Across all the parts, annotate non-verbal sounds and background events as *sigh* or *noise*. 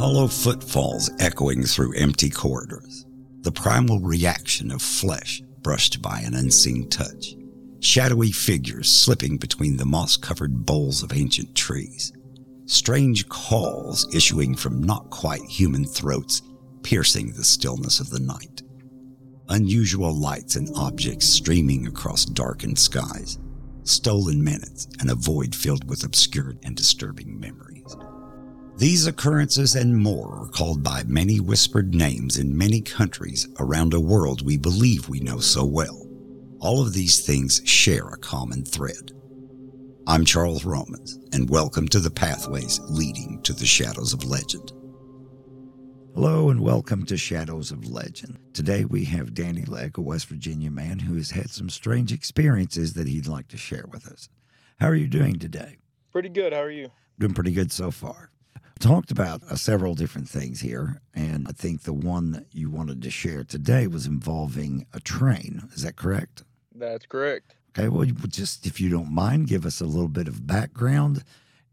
Hollow footfalls echoing through empty corridors. The primal reaction of flesh brushed by an unseen touch. Shadowy figures slipping between the moss covered boles of ancient trees. Strange calls issuing from not quite human throats, piercing the stillness of the night. Unusual lights and objects streaming across darkened skies. Stolen minutes and a void filled with obscure and disturbing memories. These occurrences and more are called by many whispered names in many countries around a world we believe we know so well. All of these things share a common thread. I'm Charles Romans, and welcome to the pathways leading to the shadows of legend. Hello, and welcome to Shadows of Legend. Today we have Danny Legg, a West Virginia man who has had some strange experiences that he'd like to share with us. How are you doing today? Pretty good. How are you? Doing pretty good so far talked about uh, several different things here, and I think the one that you wanted to share today was involving a train. Is that correct? That's correct. Okay, well, just if you don't mind, give us a little bit of background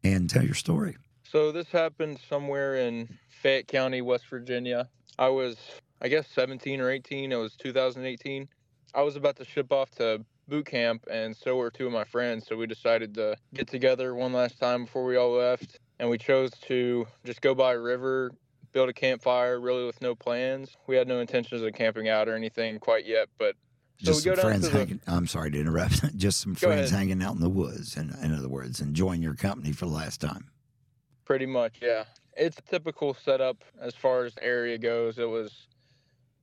and tell your story. So, this happened somewhere in Fayette County, West Virginia. I was, I guess, 17 or 18. It was 2018. I was about to ship off to boot camp, and so were two of my friends. So, we decided to get together one last time before we all left and we chose to just go by a river, build a campfire, really with no plans. We had no intentions of camping out or anything quite yet, but so just some friends hanging. The, I'm sorry to interrupt. *laughs* just some friends ahead. hanging out in the woods, in, in other words, enjoying your company for the last time. Pretty much, yeah. It's a typical setup as far as the area goes. It was,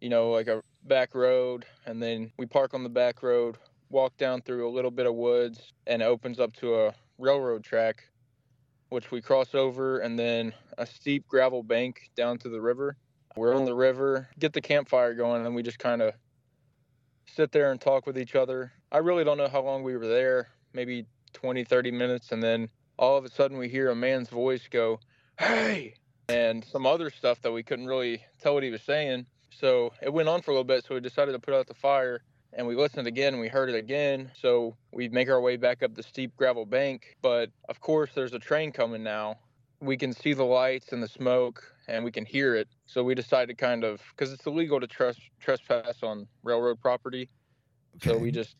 you know, like a back road, and then we park on the back road, walk down through a little bit of woods, and it opens up to a railroad track which we cross over, and then a steep gravel bank down to the river. We're on the river, get the campfire going, and then we just kind of sit there and talk with each other. I really don't know how long we were there, maybe 20, 30 minutes, and then all of a sudden we hear a man's voice go, Hey! And some other stuff that we couldn't really tell what he was saying. So it went on for a little bit, so we decided to put out the fire and we listened again and we heard it again. So we make our way back up the steep gravel bank. But of course, there's a train coming now. We can see the lights and the smoke and we can hear it. So we decided to kind of, because it's illegal to tres- trespass on railroad property. Okay. So we just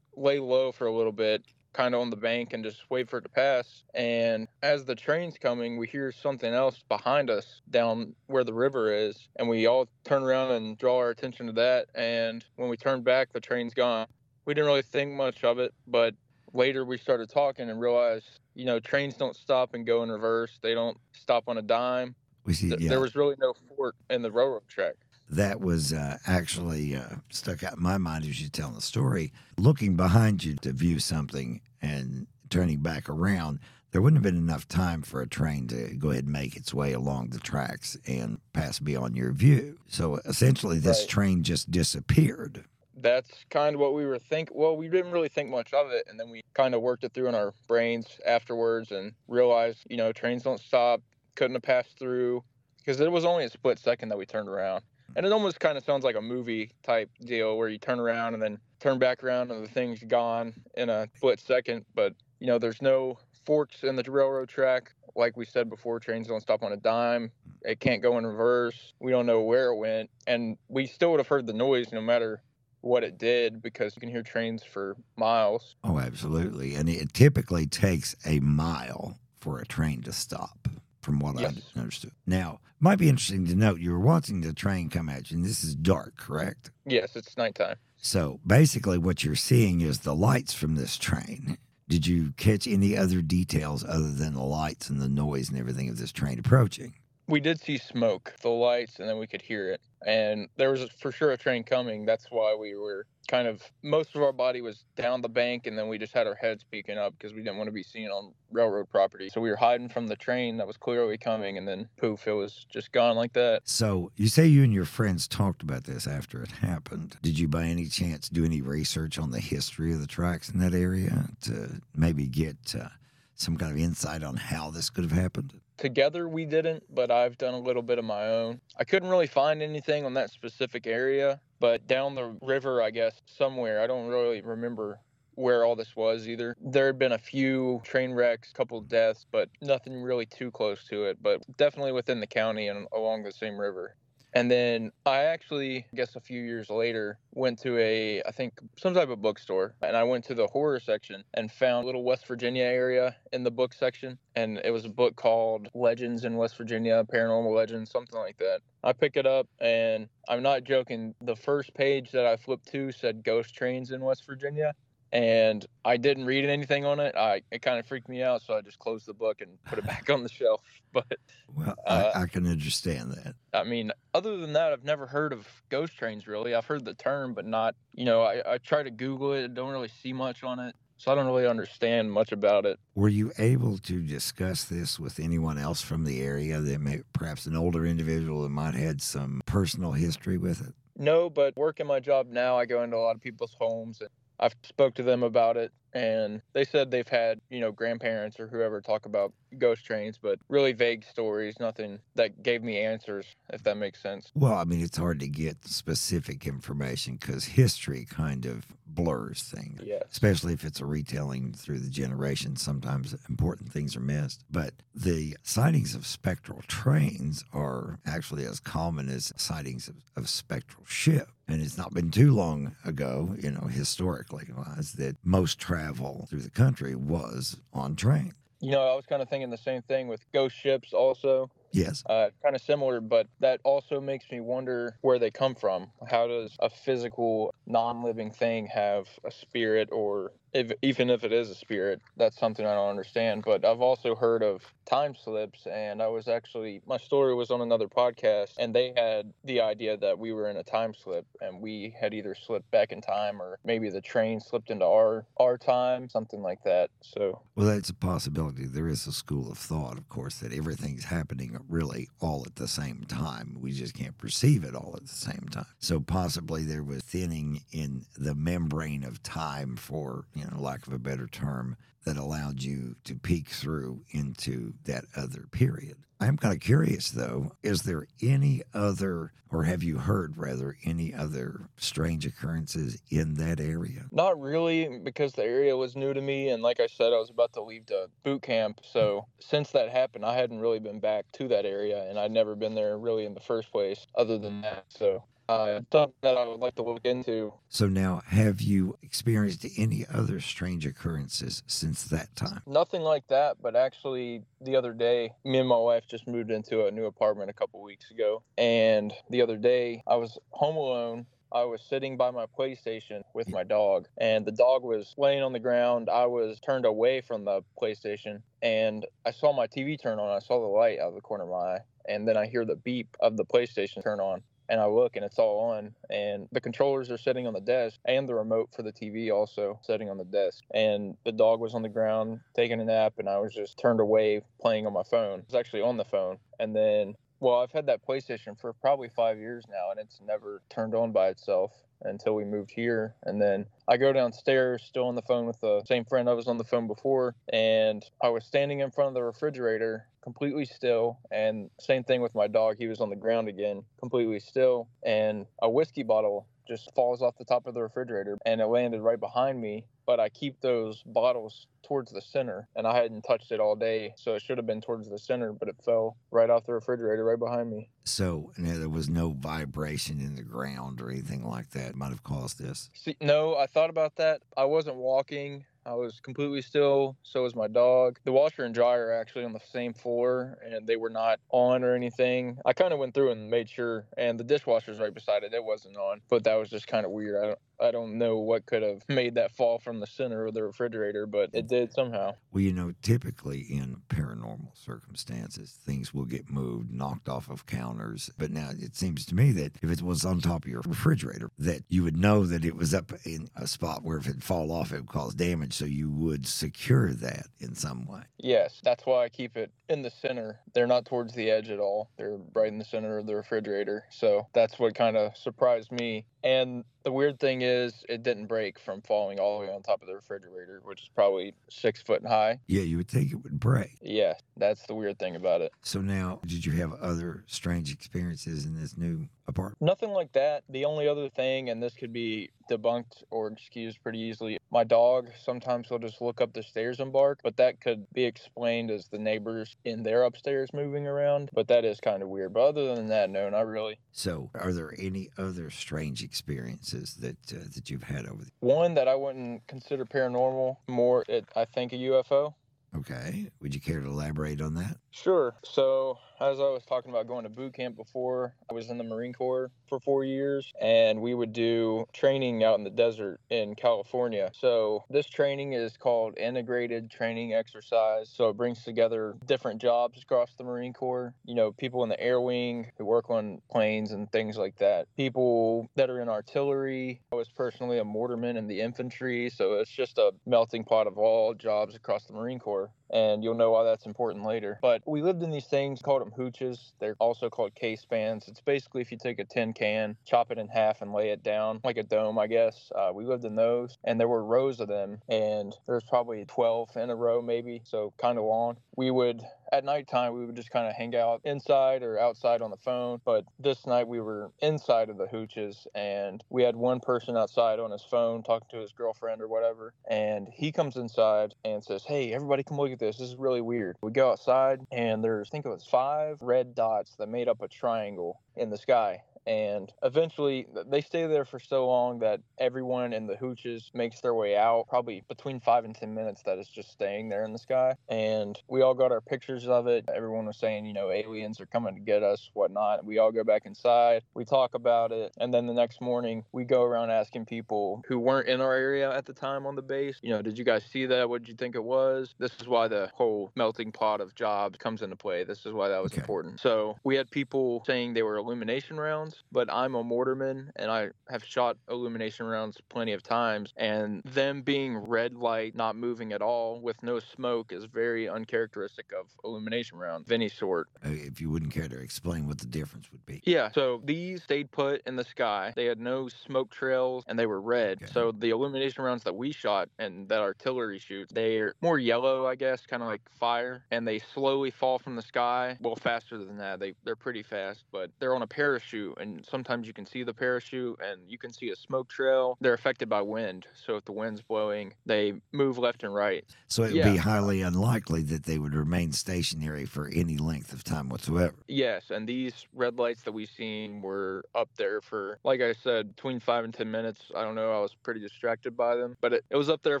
lay low for a little bit kind of on the bank and just wait for it to pass. And as the train's coming, we hear something else behind us down where the river is. And we all turn around and draw our attention to that. And when we turn back, the train's gone. We didn't really think much of it, but later we started talking and realized, you know, trains don't stop and go in reverse. They don't stop on a dime. We see, yeah. There was really no fork in the railroad track that was uh, actually uh, stuck out in my mind as you're telling the story. Looking behind you to view something and turning back around, there wouldn't have been enough time for a train to go ahead and make its way along the tracks and pass beyond your view. So essentially, this right. train just disappeared. That's kind of what we were thinking. Well, we didn't really think much of it, and then we kind of worked it through in our brains afterwards and realized, you know, trains don't stop, couldn't have passed through because it was only a split second that we turned around and it almost kind of sounds like a movie type deal where you turn around and then turn back around and the thing's gone in a split second. But you know there's no forks in the railroad track. Like we said before trains don't stop on a dime. It can't go in reverse. We don't know where it went. And we still would have heard the noise no matter what it did because you can hear trains for miles. Oh absolutely. And it typically takes a mile for a train to stop from what yes. I understood. Now, might be interesting to note you were watching the train come at you, and this is dark, correct? Yes, it's nighttime. So basically, what you're seeing is the lights from this train. Did you catch any other details other than the lights and the noise and everything of this train approaching? We did see smoke, the lights, and then we could hear it. And there was for sure a train coming. That's why we were kind of most of our body was down the bank, and then we just had our heads peeking up because we didn't want to be seen on railroad property. So we were hiding from the train that was clearly coming, and then poof, it was just gone like that. So you say you and your friends talked about this after it happened. Did you, by any chance, do any research on the history of the tracks in that area to maybe get uh, some kind of insight on how this could have happened? Together we didn't, but I've done a little bit of my own. I couldn't really find anything on that specific area, but down the river, I guess, somewhere, I don't really remember where all this was either. There had been a few train wrecks, a couple deaths, but nothing really too close to it, but definitely within the county and along the same river. And then I actually, I guess a few years later, went to a, I think, some type of bookstore. And I went to the horror section and found a little West Virginia area in the book section. And it was a book called Legends in West Virginia, Paranormal Legends, something like that. I pick it up and I'm not joking. The first page that I flipped to said ghost trains in West Virginia and I didn't read anything on it. I it kind of freaked me out, so I just closed the book and put it *laughs* back on the shelf. *laughs* But well, uh, I, I, can understand that. I mean, other than that, I've never heard of ghost trains. Really, I've heard the term, but not. You know, I, I try to Google it. Don't really see much on it. So I don't really understand much about it. Were you able to discuss this with anyone else from the area that may perhaps an older individual that might had some personal history with it? No, but working my job now, I go into a lot of people's homes and I've spoke to them about it and they said they've had you know grandparents or whoever talk about ghost trains but really vague stories nothing that gave me answers if that makes sense. Well i mean it's hard to get specific information because history kind of blurs things especially if it's a retelling through the generations. Sometimes important things are missed. But the sightings of spectral trains are actually as common as sightings of, of spectral ships and it's not been too long ago, you know, historically wise, that most travel through the country was on train. You know, I was kind of thinking the same thing with ghost ships also. Yes. Uh, kind of similar, but that also makes me wonder where they come from. How does a physical, non living thing have a spirit or if, even if it is a spirit, that's something I don't understand. But I've also heard of time slips, and I was actually my story was on another podcast, and they had the idea that we were in a time slip, and we had either slipped back in time, or maybe the train slipped into our our time, something like that. So, well, that's a possibility. There is a school of thought, of course, that everything's happening really all at the same time. We just can't perceive it all at the same time. So possibly there was thinning in the membrane of time for. You you know, lack of a better term, that allowed you to peek through into that other period. I'm kind of curious though, is there any other, or have you heard rather, any other strange occurrences in that area? Not really, because the area was new to me. And like I said, I was about to leave the boot camp. So since that happened, I hadn't really been back to that area and I'd never been there really in the first place other than that. So uh, something that I would like to look into. So now, have you experienced any other strange occurrences since that time? Nothing like that, but actually, the other day, me and my wife just moved into a new apartment a couple weeks ago, and the other day I was home alone I was sitting by my PlayStation with my dog, and the dog was laying on the ground. I was turned away from the PlayStation, and I saw my TV turn on. I saw the light out of the corner of my eye, and then I hear the beep of the PlayStation turn on and I look and it's all on and the controllers are sitting on the desk and the remote for the TV also sitting on the desk and the dog was on the ground taking a nap and I was just turned away playing on my phone. It was actually on the phone and then well, I've had that PlayStation for probably 5 years now and it's never turned on by itself until we moved here. And then I go downstairs, still on the phone with the same friend I was on the phone before. And I was standing in front of the refrigerator, completely still. And same thing with my dog. He was on the ground again, completely still. And a whiskey bottle just falls off the top of the refrigerator and it landed right behind me. But I keep those bottles towards the center and I hadn't touched it all day. So it should have been towards the center, but it fell right off the refrigerator right behind me. So there was no vibration in the ground or anything like that might have caused this? See, no, I thought about that. I wasn't walking. I was completely still. So was my dog. The washer and dryer are actually on the same floor and they were not on or anything. I kind of went through and made sure, and the dishwasher's right beside it. It wasn't on, but that was just kind of weird. I don't, I don't know what could have made that fall from the center of the refrigerator, but it did somehow. Well, you know, typically in paranormal circumstances, things will get moved, knocked off of counters. But now it seems to me that if it was on top of your refrigerator, that you would know that it was up in a spot where if it fall off, it would cause damage. So you would secure that in some way. Yes, that's why I keep it in the center. They're not towards the edge at all. They're right in the center of the refrigerator. So that's what kind of surprised me. And the weird thing is, it didn't break from falling all the way on top of the refrigerator, which is probably six foot high. Yeah, you would think it would break. Yeah, that's the weird thing about it. So now, did you have other strange experiences in this new apartment? Nothing like that. The only other thing, and this could be debunked or excused pretty easily, my dog sometimes will just look up the stairs and bark, but that could be explained as the neighbors in their upstairs moving around. But that is kind of weird. But other than that, no, not really. So, are there any other strange experiences that uh, that you've had over? The- One that I wouldn't consider paranormal, more it, I think a UFO. okay, would you care to elaborate on that? Sure. So, as I was talking about going to boot camp before, I was in the Marine Corps for four years, and we would do training out in the desert in California. So, this training is called Integrated Training Exercise. So, it brings together different jobs across the Marine Corps. You know, people in the air wing who work on planes and things like that, people that are in artillery. I was personally a mortarman in the infantry. So, it's just a melting pot of all jobs across the Marine Corps and you'll know why that's important later. But we lived in these things, called them hooches. They're also called K spans. It's basically if you take a tin can, chop it in half, and lay it down like a dome, I guess. Uh, we lived in those, and there were rows of them, and there's probably 12 in a row, maybe, so kind of long. We would at nighttime we would just kind of hang out inside or outside on the phone but this night we were inside of the hooches and we had one person outside on his phone talking to his girlfriend or whatever and he comes inside and says hey everybody come look at this this is really weird. We go outside and there's i think it was five red dots that made up a triangle in the sky and eventually they stay there for so long that everyone in the hooches makes their way out probably between five and ten minutes that is just staying there in the sky. And we all got our pictures of it. Everyone was saying you know aliens are coming to get us whatnot. We all go back inside. We talk about it. And then the next morning we go around asking people who weren't in our area at the time on the base you know did you guys see that? What did you think it was? This is why the whole melting pot of jobs comes into play. This is why that was Okay. important. So we had people saying they were illumination rounds but I'm a mortarman and I have shot illumination rounds plenty of times. And them being red light, not moving at all with no smoke is very uncharacteristic of illumination rounds of any sort. Uh, If you wouldn't care to explain what the difference would be. Yeah, so these stayed put in the sky. They had no smoke trails and they were red. Okay. So the illumination rounds that we shot and that artillery shoots, they're more yellow, I guess, kind of like fire, and they slowly fall from the sky. Well, faster than that. They they're pretty fast, but they're on a parachute and sometimes you can see the parachute and you can see a smoke trail. They're affected by wind. So if the wind's blowing, they move left and right. So it would Yeah. be highly unlikely that they would remain stationary for any length of time whatsoever. Yes, and these red lights that we've seen were up there for, like I said, between five and ten minutes. I don't know. I was pretty distracted by them, but it, it was up there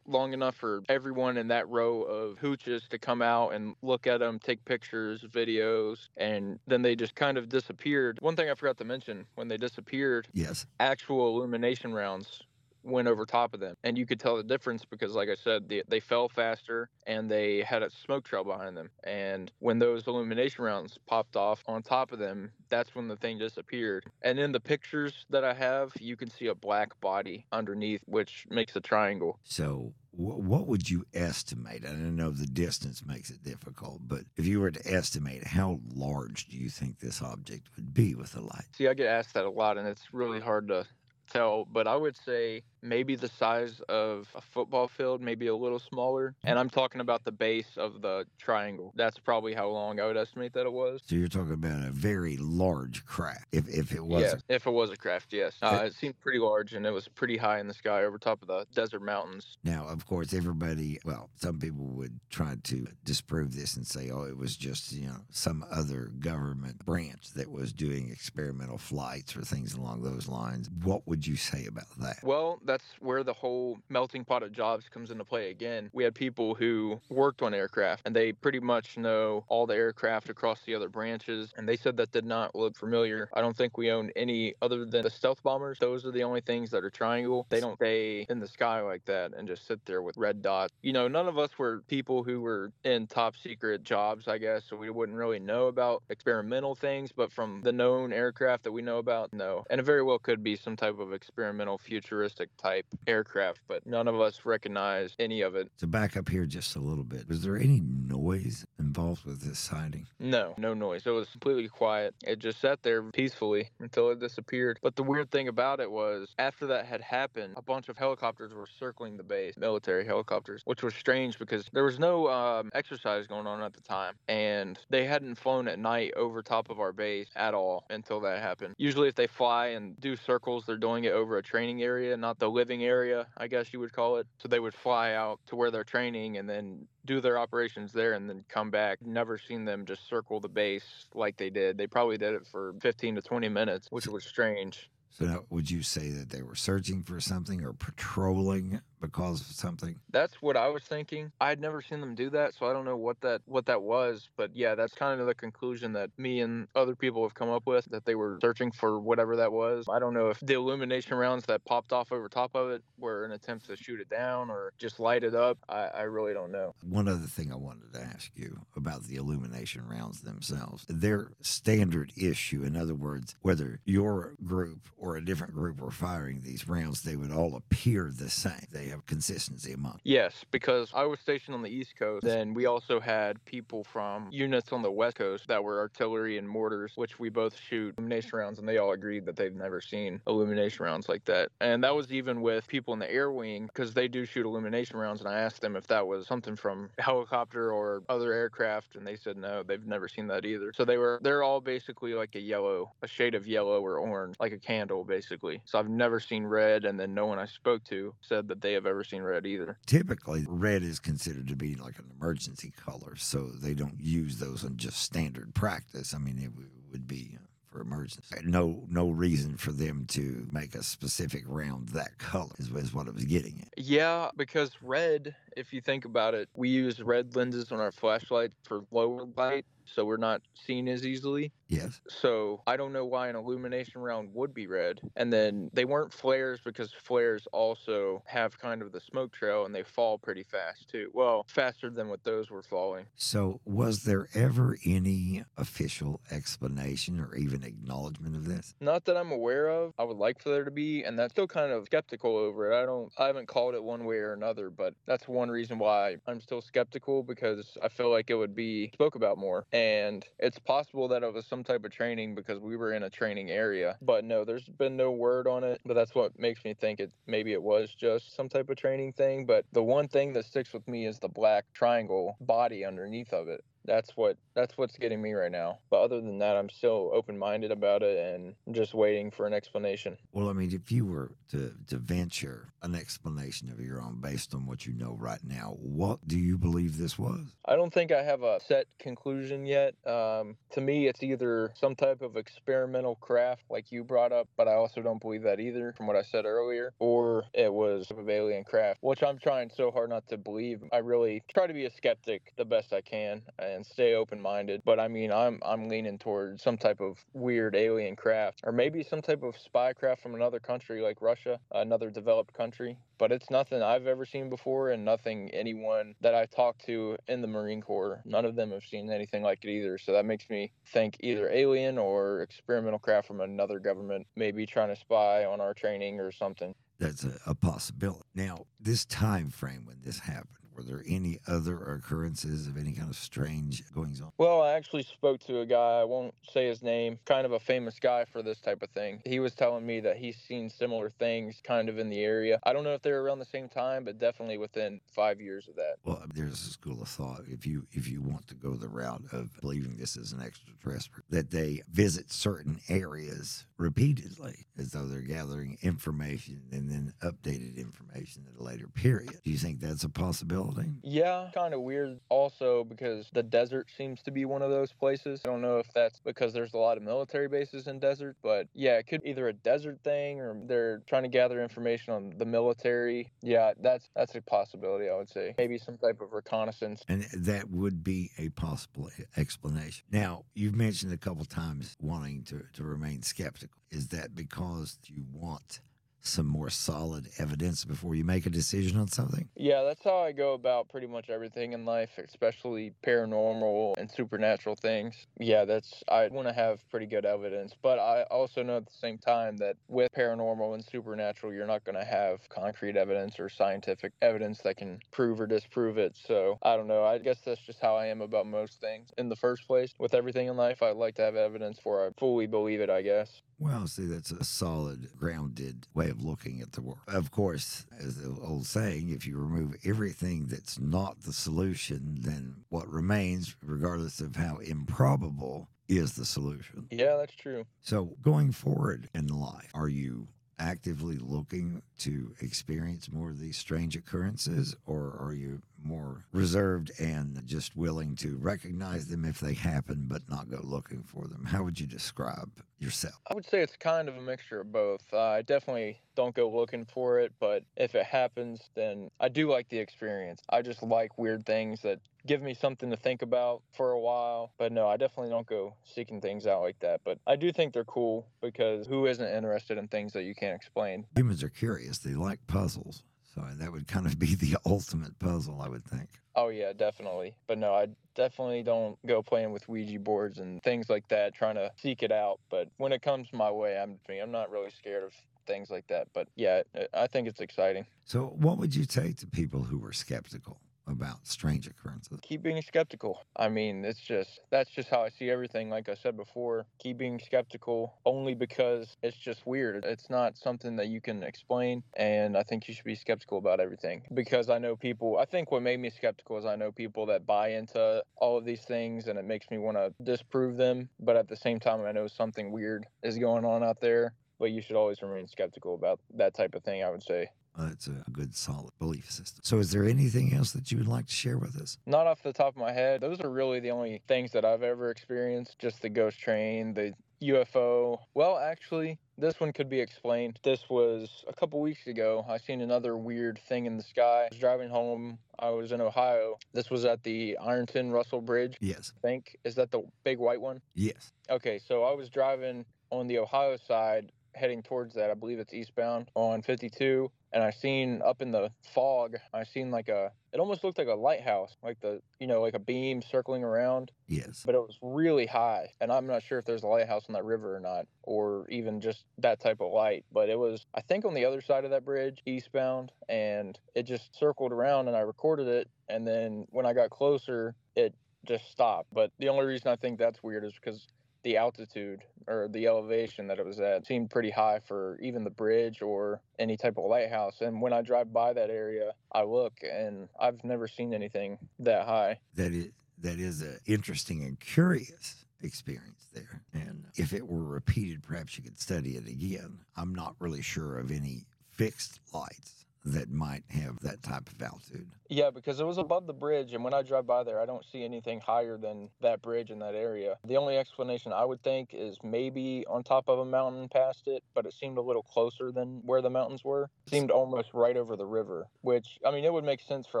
long enough for everyone in that row of hooches to come out and look at them, take pictures, videos, and then they just kind of disappeared. One thing I forgot to mention when they disappeared, Yes. actual illumination rounds went over top of them. And you could tell the difference because like i said they, they fell faster and they had a smoke trail behind them. And when those illumination rounds popped off on top of them that's when the thing disappeared. And in the pictures that i have you can see a black body underneath which makes a triangle. So wh- what would you estimate? I don't know the distance makes it difficult, but if you were to estimate, how large do you think this object would be with the light? see i get asked that a lot and it's really hard to tell but i would say maybe the size of a football field maybe a little smaller and i'm talking about the base of the triangle that's probably how long i would estimate that it was So you're talking about a very large craft. If if it was yes, if it was a craft, yes. Uh, Okay. it seemed pretty large and it was pretty high in the sky over top of the desert mountains. Now, of course, everybody, well, some people would try to disprove this and say, oh, it was just, you know, some other government branch that was doing experimental flights or things along those lines. What would you say about that? Well, that's where the whole melting pot of jobs comes into play again. We had people who worked on aircraft and they pretty much know all the aircraft across the other branches and they said that did not look familiar. I don't think we own any other than the stealth bombers. Those are the only things that are triangle. They don't stay in the sky like that and just sit there with red dots. You know, none of us were people who were in top secret jobs, I guess, so we wouldn't really know about experimental things, but from the known aircraft that we know about, no. And it very well could be some type of experimental futuristic type aircraft, but none of us recognized any of it. To back up here just a little bit, was there any noise involved with this sighting? No, no noise. It was completely quiet. It just sat there peacefully until it disappeared. But the weird thing about it was after that had happened, a bunch of helicopters were circling the base, military helicopters, which was strange because there was no um, exercise going on at the time. And they hadn't flown at night over top of our base at all until that happened. Usually, if they fly and do circles, they're doing it over a training area, not the living area, I guess you would call it. So they would fly out to where they're training and then do their operations there and then come back. Never seen them just circle the base like they did. They probably did it for 15 to 20 minutes, which was strange. So now, would you say that they were searching for something or patrolling because of something? That's what I was thinking. I had never seen them do that, so I don't know what that what that was. But yeah, that's kind of the conclusion that me and other people have come up with that they were searching for whatever that was. I don't know if the illumination rounds that popped off over top of it were an attempt to shoot it down or just light it up. I, I really don't know. One other thing I wanted to ask you about the illumination rounds themselves. They're standard issue. In other words, whether your group or a different group were firing these rounds, they would all appear the same. They have consistency among. Yes, because I was stationed on the East Coast, then we also had people from units on the West Coast that were artillery and mortars, which we both shoot illumination rounds, and they all agreed that they've never seen illumination rounds like that. And that was even with people in the air wing, because they do shoot illumination rounds, and I asked them if that was something from helicopter or other aircraft, and they said no, they've never seen that either. So they were they're all basically like a yellow, a shade of yellow or orange, like a candle basically. So I've never seen red, and then no one I spoke to said that they have ever seen red either. Typically, red is considered to be like an emergency color, so they don't use those in just standard practice. I mean, it w- would be uh, for emergency. No, no reason for them to make a specific round that color is, is what I was getting at. Yeah, because red, if you think about it, we use red lenses on our flashlight for lower light, so we're not seen as easily. Yes. So I don't know why an illumination round would be red. And then they weren't flares because flares also have kind of the smoke trail and they fall pretty fast too. Well, faster than what those were falling. So, was there ever any official explanation or even acknowledgement of this? Not that I'm aware of. I would like for there to be, and that's still kind of skeptical over it. I don't, I haven't called it one way or another, but that's one reason why I'm still skeptical because I feel like it would be spoke about more. And it's possible that it was some type of training because we were in a training area. But no, there's been no word on it. But that's what makes me think it maybe it was just some type of training thing. But the one thing that sticks with me is the black triangle body underneath of it that's what that's what's getting me right now. But other than that, I'm still open minded about it and just waiting for an explanation. Well, I mean, if you were to to venture an explanation of your own based on what you know right now, what do you believe this was? I don't think I have a set conclusion yet. Um, to me, it's either some type of experimental craft, like you brought up, but I also don't believe that either, from what I said earlier, or it was of alien craft, which I'm trying so hard not to believe. I really try to be a skeptic the best I can and stay open minded. But I mean, I'm I'm leaning towards some type of weird alien craft, or maybe some type of spy craft from another country like Russia, another developed country. But it's nothing I've ever seen before, and nothing anyone that I talked to in the Marine Corps, none of them have seen anything like it either. So that makes me think either alien or experimental craft from another government, maybe trying to spy on our training or something. That's a, a possibility. Now, this time frame when this happened were there any other occurrences of any kind of strange goings on? Well, I actually spoke to a guy, I won't say his name, kind of a famous guy for this type of thing. He was telling me that he's seen similar things kind of in the area. I don't know if they're around the same time, but definitely within five years of that. Well, there's a school of thought if you if you want to go the route of believing this is an extraterrestrial, that they visit certain areas repeatedly as though they're gathering information and then updated information at a later period. Do you think that's a possibility? Yeah, kind of weird also because the desert seems to be one of those places. I don't know if that's because there's a lot of military bases in desert, but yeah, it could be either a desert thing or they're trying to gather information on the military. Yeah, that's that's a possibility, I would say. Maybe some type of reconnaissance. And that would be a possible explanation. Now, you've mentioned a couple times wanting to, to remain skeptical. Is that because you want some more solid evidence before you make a decision on something? Yeah, that's how I go about pretty much everything in life, especially paranormal and supernatural things. Yeah, that's I want to have pretty good evidence, but I also know at the same time that with paranormal and supernatural, you're not going to have concrete evidence or scientific evidence that can prove or disprove it. So, I don't know. I guess that's just how I am about most things in the first place. With everything in life, I like to have evidence for I fully believe it, I guess. Well, see, that's a solid, grounded way of looking at the world. Of course, as the old saying, if you remove everything that's not the solution, then what remains, regardless of how improbable, is the solution. Yeah, that's true. So, going forward in life, are you actively looking to experience more of these strange occurrences, or are you more reserved and just willing to recognize them if they happen, but not go looking for them? How would you describe yourself? I would say it's kind of a mixture of both. Uh, I definitely don't go looking for it, but if it happens, then I do like the experience. I just like weird things that give me something to think about for a while. But no, I definitely don't go seeking things out like that. But I do think they're cool because who isn't interested in things that you can't explain? Humans are curious, they like puzzles. So that would kind of be the *laughs* ultimate puzzle, I would think. Oh yeah, definitely. But no, I definitely don't go playing with Ouija boards and things like that, trying to seek it out. But when it comes my way, I'm I'm not really scared of things like that. But yeah, I think it's exciting. So, what would you say to people who were skeptical? About strange occurrences. Keep being skeptical. I mean, it's just that's just how I see everything. Like I said before, keep being skeptical only because it's just weird. It's not something that you can explain, and I think you should be skeptical about everything because I know people. I think what made me skeptical is I know people that buy into all of these things, and it makes me want to disprove them. But at the same time, I know something weird is going on out there. But you should always remain skeptical about that type of thing. I would say. That's a good, solid belief system. So, is there anything else that you would like to share with us? Not off the top of my head. Those are really the only things that I've ever experienced. Just the ghost train, the UFO. Well, actually, this one could be explained. This was a couple weeks ago. I seen another weird thing in the sky. I was driving home. I was in Ohio. This was at the Ironton Russell Bridge. Yes. I think. Is that the big white one? Yes. Okay, so I was driving on the Ohio side heading towards that. I believe it's eastbound on 52 and I seen up in the fog, I seen like a, it almost looked like a lighthouse, like the, you know, like a beam circling around. Yes. But it was really high. And I'm not sure if there's a lighthouse on that river or not, or even just that type of light. But it was, I think, on the other side of that bridge, eastbound, and it just circled around and I recorded it. And then when I got closer, it just stopped. But the only reason I think that's weird is because the altitude or the elevation that it was at seemed pretty high for even the bridge or any type of lighthouse. And when I drive by that area, I look and I've never seen anything that high. That is that is an interesting and curious experience there. And if it were repeated, perhaps you could study it again. I'm not really sure of any fixed lights that might have that type of altitude. Yeah, because it was above the bridge, and when I drive by there, I don't see anything higher than that bridge in that area. The only explanation I would think is maybe on top of a mountain past it, but it seemed a little closer than where the mountains were. It seemed almost right over the river, which, I mean, it would make sense for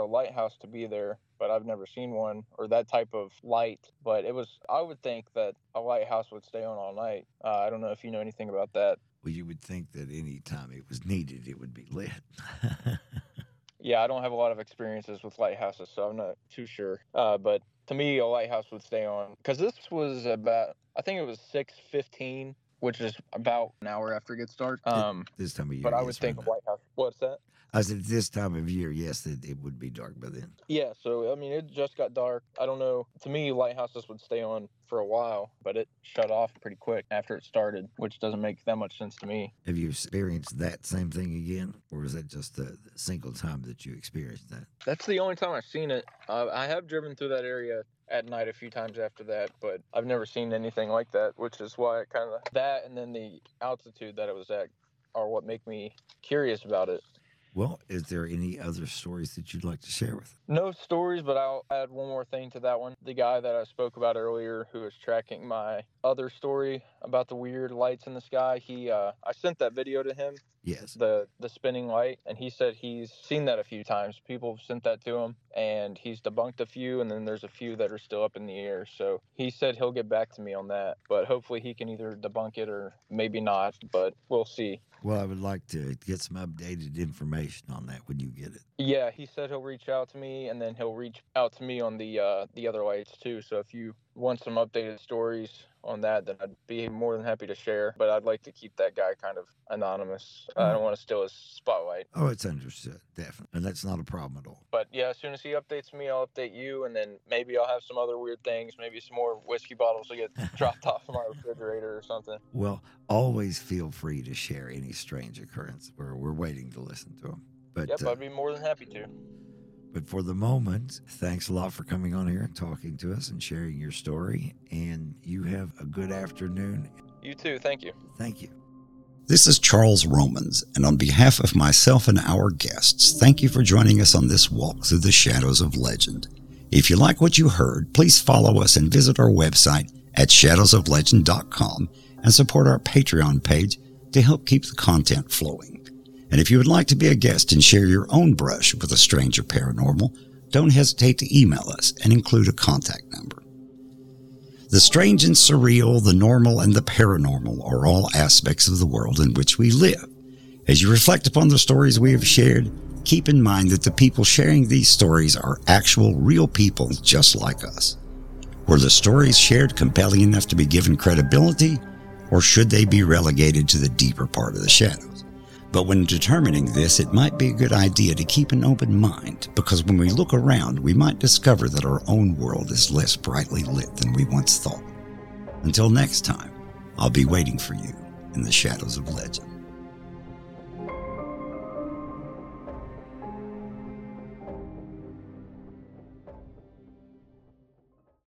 a lighthouse to be there, but I've never seen one or that type of light. But it was, I would think that a lighthouse would stay on all night. Uh, I don't know if you know anything about that. Well, you would think that any time it was needed, it would be lit. yeah, I don't have a lot of experiences with lighthouses, so I'm not too sure. Uh, but to me, a lighthouse would stay on because this was about, I think it was 6:15, which is about an hour after it gets dark. Um, this time of year, but I would think a lighthouse. What's that? I said this time of year, yes, it, it would be dark by then. Yeah, so I mean, it just got dark. I don't know. To me, lighthouses would stay on for a while, but it shut off pretty quick after it started, which doesn't make that much sense to me. Have you experienced that same thing again, or is that just the single time that you experienced that? That's the only time I've seen it. Uh, I have driven through that area at night a few times after that, but I've never seen anything like that, which is why it kind of that and then the altitude that it was at are what make me curious about it. Well, is there any other stories that you'd like to share with? No stories, but I'll add one more thing to that one. The guy that I spoke about earlier who was tracking my other story about the weird lights in the sky, he uh, I sent that video to him. Yes. The the spinning light and he said he's seen that a few times. People have sent that to him and he's debunked a few and then there's a few that are still up in the air. So he said he'll get back to me on that, but hopefully he can either debunk it or maybe not, but we'll see. Well, I would like to get some updated information on that when you get it. Yeah, he said he'll reach out to me, and then he'll reach out to me on the uh, the other lights too. So if you want some updated stories on that, then I'd be more than happy to share. But I'd like to keep that guy kind of anonymous. I don't want to steal his spotlight. Oh, it's understood, definitely, and that's not a problem at all. But yeah, as soon as he updates me, I'll update you, and then maybe I'll have some other weird things. Maybe some more whiskey bottles will get *laughs* dropped off my refrigerator or something. Well, always feel free to share any strange occurrence. We're we're waiting to listen to them. But Yep, uh, I'd be more than happy to. But for the moment, thanks a lot for coming on here and talking to us and sharing your story. And you have a good afternoon. You too. Thank you. Thank you. This is Charles Romans, and on behalf of myself and our guests, thank you for joining us on this walk through the shadows of legend. If you like what you heard, please follow us and visit our website at shadowsoflegend.com and support our Patreon page to help keep the content flowing. And if you would like to be a guest and share your own brush with a stranger paranormal, don't hesitate to email us and include a contact number. The strange and surreal, the normal and the paranormal are all aspects of the world in which we live. As you reflect upon the stories we have shared, keep in mind that the people sharing these stories are actual, real people just like us. Were the stories shared compelling enough to be given credibility, or should they be relegated to the deeper part of the shadows? But when determining this, it might be a good idea to keep an open mind because when we look around, we might discover that our own world is less brightly lit than we once thought. Until next time, I'll be waiting for you in the shadows of legend.